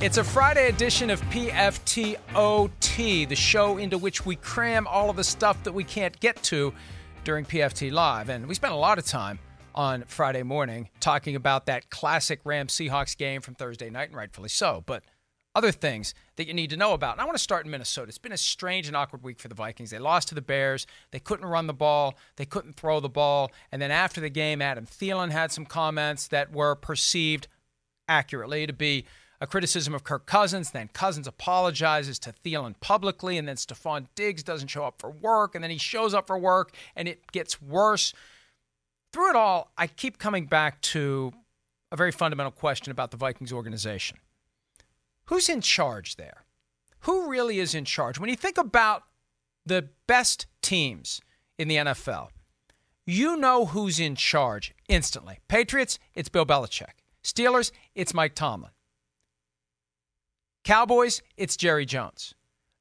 It's a Friday edition of PFTOT, the show into which we cram all of the stuff that we can't get to during PFT Live. And we spent a lot of time on Friday morning talking about that classic Rams Seahawks game from Thursday night, and rightfully so. But other things that you need to know about. And I want to start in Minnesota. It's been a strange and awkward week for the Vikings. They lost to the Bears. They couldn't run the ball. They couldn't throw the ball. And then after the game, Adam Thielen had some comments that were perceived accurately to be a criticism of Kirk Cousins. Then Cousins apologizes to Thielen publicly, and then Stefon Diggs doesn't show up for work, and then he shows up for work, and it gets worse. Through it all, I keep coming back to a very fundamental question about the Vikings organization. Who's in charge there? Who really is in charge? When you think about the best teams in the NFL, you know who's in charge instantly. Patriots, it's Bill Belichick. Steelers, it's Mike Tomlin. Cowboys, it's Jerry Jones.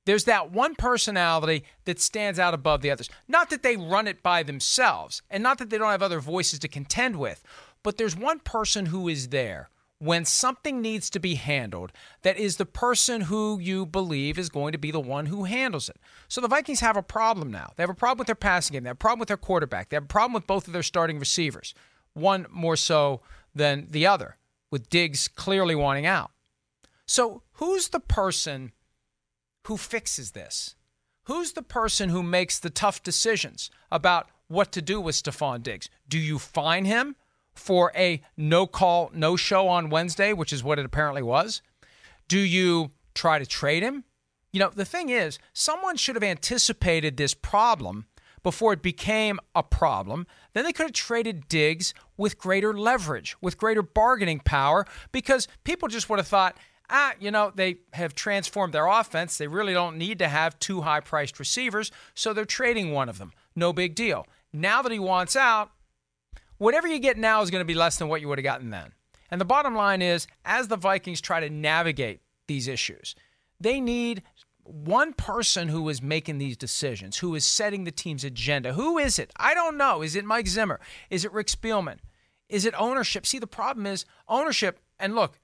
There's that one personality that stands out above the others. Not that they run it by themselves, and not that they don't have other voices to contend with, but there's one person who is there when something needs to be handled that is the person who you believe is going to be the one who handles it. So the Vikings have a problem now. They have a problem with their passing game, they have a problem with their quarterback, they have a problem with both of their starting receivers, one more so than the other, with Diggs clearly wanting out. So, who's the person who fixes this? Who's the person who makes the tough decisions about what to do with Stefon Diggs? Do you fine him for a no call, no show on Wednesday, which is what it apparently was? Do you try to trade him? You know, the thing is, someone should have anticipated this problem before it became a problem. Then they could have traded Diggs with greater leverage, with greater bargaining power, because people just would have thought, ah, you know, they have transformed their offense. They really don't need to have two high priced receivers, so they're trading one of them. No big deal. Now that he wants out, whatever you get now is going to be less than what you would have gotten then. And the bottom line is, as the Vikings try to navigate these issues, they need one person who is making these decisions, who is setting the team's agenda. Who is it? I don't know. Is it Mike Zimmer? Is it Rick Spielman? Is it ownership? See, the problem is ownership, and look,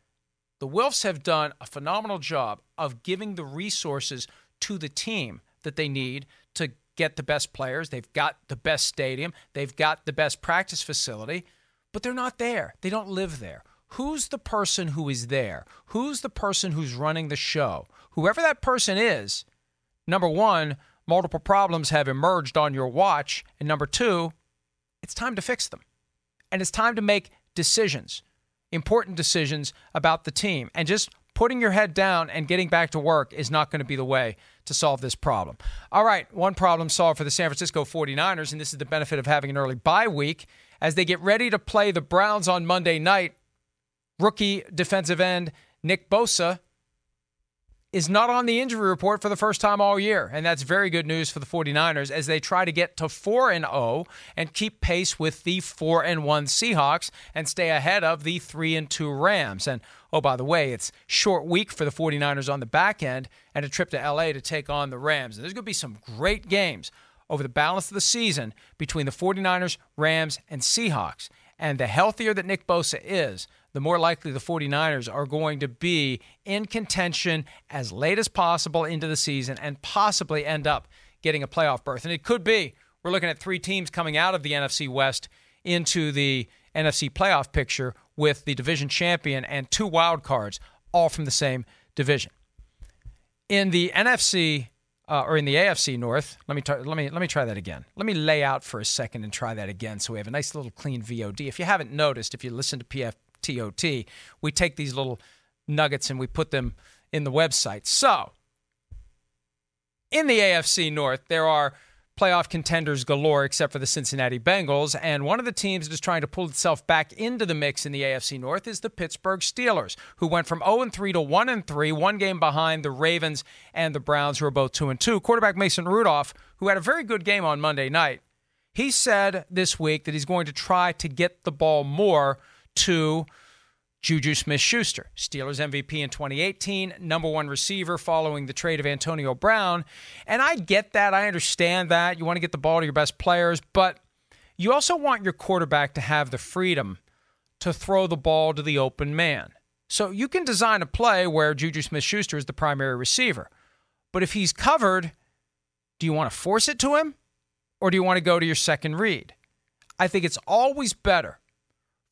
the Wilfs have done a phenomenal job of giving the resources to the team that they need to get the best players. They've got the best stadium, they've got the best practice facility, but they're not there. They don't live there. Who's the person who is there? Who's the person who's running the show? Whoever that person is, number one, multiple problems have emerged on your watch. And number two, it's time to fix them. And it's time to make decisions important decisions about the team. And just putting your head down and getting back to work is not going to be the way to solve this problem. All right, one problem solved for the San Francisco 49ers, and this is the benefit of having an early bye week. As they get ready to play the Browns on Monday night, rookie defensive end Nick Bosa is not on the injury report for the first time all year. And that's very good news for the 49ers as they try to get to 4 and 0 and keep pace with the 4 and 1 Seahawks and stay ahead of the 3 and 2 Rams. And oh by the way, it's short week for the 49ers on the back end and a trip to LA to take on the Rams. And there's going to be some great games over the balance of the season between the 49ers, Rams, and Seahawks. And the healthier that Nick Bosa is, the more likely the 49ers are going to be in contention as late as possible into the season and possibly end up getting a playoff berth. And it could be. We're looking at three teams coming out of the NFC West into the NFC playoff picture with the division champion and two wild cards, all from the same division. In the NFC uh, or in the AFC North, let me let me let me try that again. Let me lay out for a second and try that again, so we have a nice little clean VOD. If you haven't noticed, if you listen to PF TOT, we take these little nuggets and we put them in the website. So, in the AFC North, there are playoff contenders galore except for the Cincinnati Bengals. And one of the teams that is trying to pull itself back into the mix in the AFC North is the Pittsburgh Steelers, who went from 0 3 to 1 3, one game behind the Ravens and the Browns, who are both 2 2. Quarterback Mason Rudolph, who had a very good game on Monday night, he said this week that he's going to try to get the ball more to Juju Smith Schuster, Steelers MVP in 2018, number one receiver following the trade of Antonio Brown. And I get that. I understand that. You want to get the ball to your best players, but you also want your quarterback to have the freedom to throw the ball to the open man. So you can design a play where Juju Smith Schuster is the primary receiver. But if he's covered, do you want to force it to him or do you want to go to your second read? I think it's always better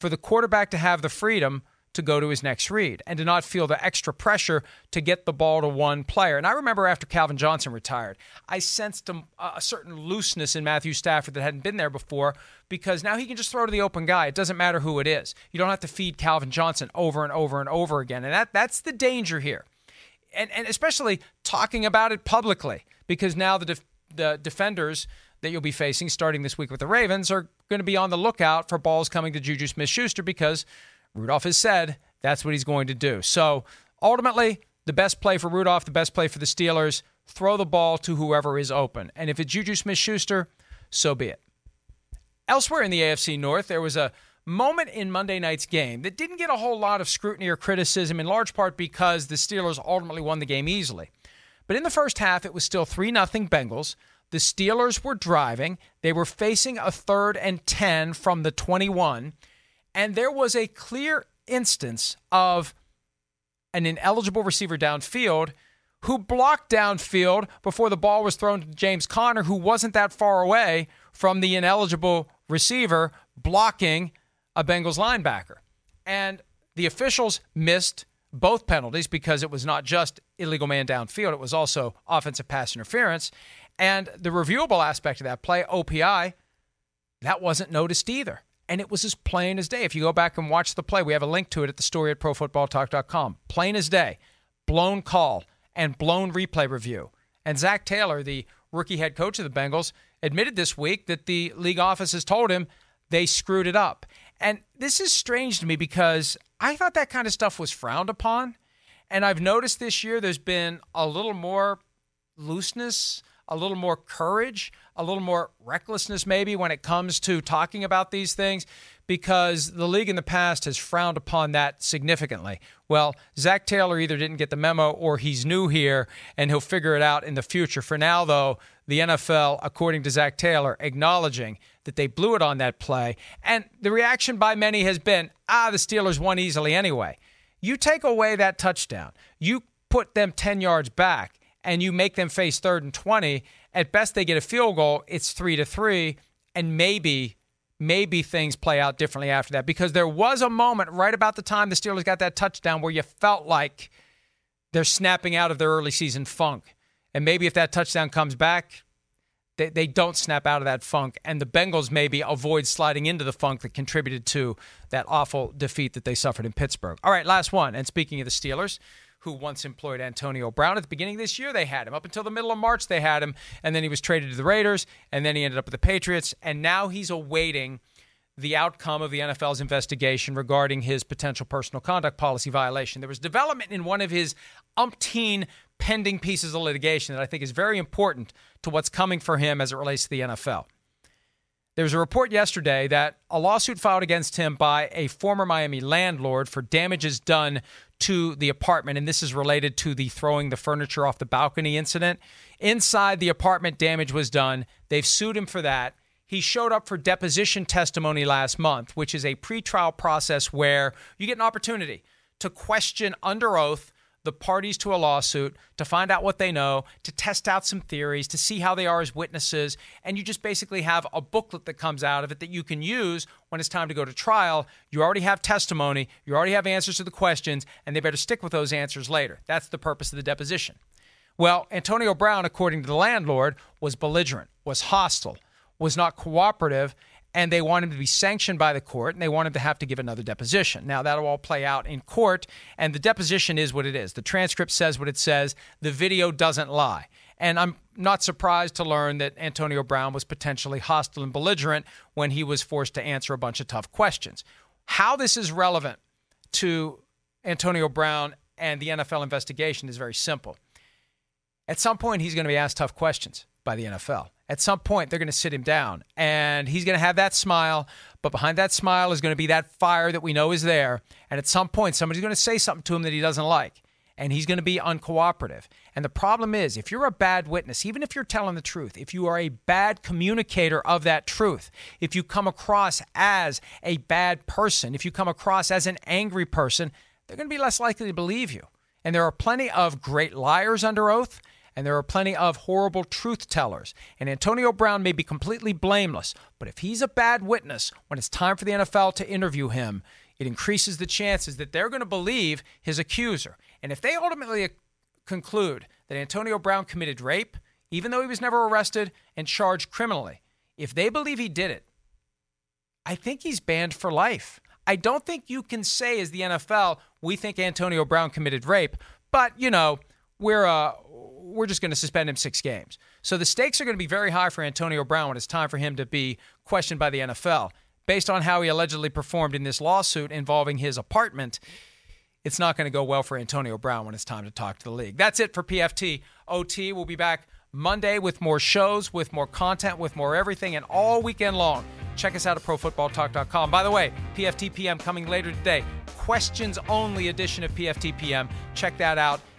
for the quarterback to have the freedom to go to his next read and to not feel the extra pressure to get the ball to one player. And I remember after Calvin Johnson retired, I sensed a, a, certain looseness in Matthew Stafford that hadn't been there before because now he can just throw to the open guy. It doesn't matter who it is. You don't have to feed Calvin Johnson over and over and over again. And that that's the danger here. And and especially talking about it publicly because now the def, the defenders that you'll be facing starting this week with the Ravens are going to be on the lookout for balls coming to Juju Smith-Schuster because Rudolph has said that's what he's going to do. So ultimately, the best play for Rudolph, the best play for the Steelers, throw the ball to whoever is open. And if it's Juju Smith Schuster, so be it. Elsewhere in the AFC North, there was a moment in Monday night's game that didn't get a whole lot of scrutiny or criticism, in large part because the Steelers ultimately won the game easily. But in the first half, it was still 3 0 Bengals. The Steelers were driving. They were facing a third and 10 from the 21. And there was a clear instance of an ineligible receiver downfield who blocked downfield before the ball was thrown to James Conner, who wasn't that far away from the ineligible receiver blocking a Bengals linebacker. And the officials missed both penalties because it was not just illegal man downfield, it was also offensive pass interference. And the reviewable aspect of that play, OPI, that wasn't noticed either and it was as plain as day. If you go back and watch the play, we have a link to it at the story at profootballtalk.com. Plain as day, blown call and blown replay review. And Zac Taylor, the rookie head coach of the Bengals, admitted this week that the league office has told him they screwed it up. And this is strange to me because I thought that kind of stuff was frowned upon. And I've noticed this year there's been a little more looseness, a little more courage, a little more recklessness maybe when it comes to talking about these things because the league in the past has frowned upon that significantly. Well, Zac Taylor either didn't get the memo or he's new here and he'll figure it out in the future. For now, though, the NFL, according to Zac Taylor, acknowledging that they blew it on that play. And the reaction by many has been ah, the Steelers won easily anyway. You take away that touchdown, you put them 10 yards back and you make them face third and 20, at best they get a field goal, it's 3 to 3 and maybe maybe things play out differently after that. Because there was a moment right about the time the Steelers got that touchdown where you felt like they're snapping out of their early season funk. And maybe if that touchdown comes back, they, they don't snap out of that funk. And the Bengals maybe avoid sliding into the funk that contributed to that awful defeat that they suffered in Pittsburgh. All right, last one. And speaking of the Steelers, who once employed Antonio Brown. At the beginning of this year, they had him. Up until the middle of March, they had him. And then he was traded to the Raiders. And then he ended up with the Patriots. And now he's awaiting the outcome of the NFL's investigation regarding his potential personal conduct policy violation. There was development in one of his umpteen pending pieces of litigation that I think is very important to what's coming for him as it relates to the NFL. There was a report yesterday that a lawsuit filed against him by a former Miami landlord for damages done to the apartment, and this is related to the throwing the furniture off the balcony incident. Inside the apartment, damage was done. They've sued him for that. He showed up for deposition testimony last month, which is a pretrial process where you get an opportunity to question under oath the parties to a lawsuit to find out what they know, to test out some theories, to see how they are as witnesses. And you just basically have a booklet that comes out of it that you can use when it's time to go to trial. You already have testimony, you already have answers to the questions, and they better stick with those answers later. That's the purpose of the deposition. Well, Antonio Brown, according to the landlord, was belligerent, was hostile, was not cooperative, and they want him to be sanctioned by the court and they want him to have to give another deposition. Now, that'll all play out in court, and the deposition is what it is. The transcript says what it says, the video doesn't lie. And I'm not surprised to learn that Antonio Brown was potentially hostile and belligerent when he was forced to answer a bunch of tough questions. How this is relevant to Antonio Brown and the NFL investigation is very simple. At some point, he's going to be asked tough questions by the NFL. At some point, they're going to sit him down and he's going to have that smile, but behind that smile is going to be that fire that we know is there. And at some point, somebody's going to say something to him that he doesn't like and he's going to be uncooperative. And the problem is, if you're a bad witness, even if you're telling the truth, if you are a bad communicator of that truth, if you come across as a bad person, if you come across as an angry person, they're going to be less likely to believe you. And there are plenty of great liars under oath and there are plenty of horrible truth tellers. And Antonio Brown may be completely blameless, but if he's a bad witness when it's time for the NFL to interview him, it increases the chances that they're going to believe his accuser. And if they ultimately uh, conclude that Antonio Brown committed rape, even though he was never arrested and charged criminally, if they believe he did it, I think he's banned for life. I don't think you can say, as the NFL, we think Antonio Brown committed rape, but, you know, we're, uh, we're just going to suspend him six games. So the stakes are going to be very high for Antonio Brown when it's time for him to be questioned by the NFL. Based on how he allegedly performed in this lawsuit involving his apartment, it's not going to go well for Antonio Brown when it's time to talk to the league. That's it for PFT OT. We'll be back Monday with more shows, with more content, with more everything, and all weekend long. Check us out at ProFootballTalk.com. By the way, PFT PM coming later today. Questions only edition of PFT PM. Check that out,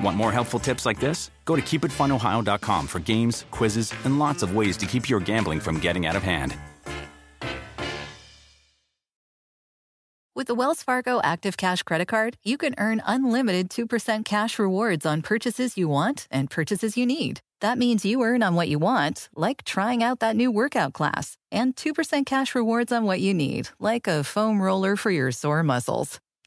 Want more helpful tips like this? Go to keepitfunohio.com for games, quizzes, and lots of ways to keep your gambling from getting out of hand. With the Wells Fargo Active Cash Credit Card, you can earn unlimited 2% cash rewards on purchases you want and purchases you need. That means you earn on what you want, like trying out that new workout class, and 2% cash rewards on what you need, like a foam roller for your sore muscles.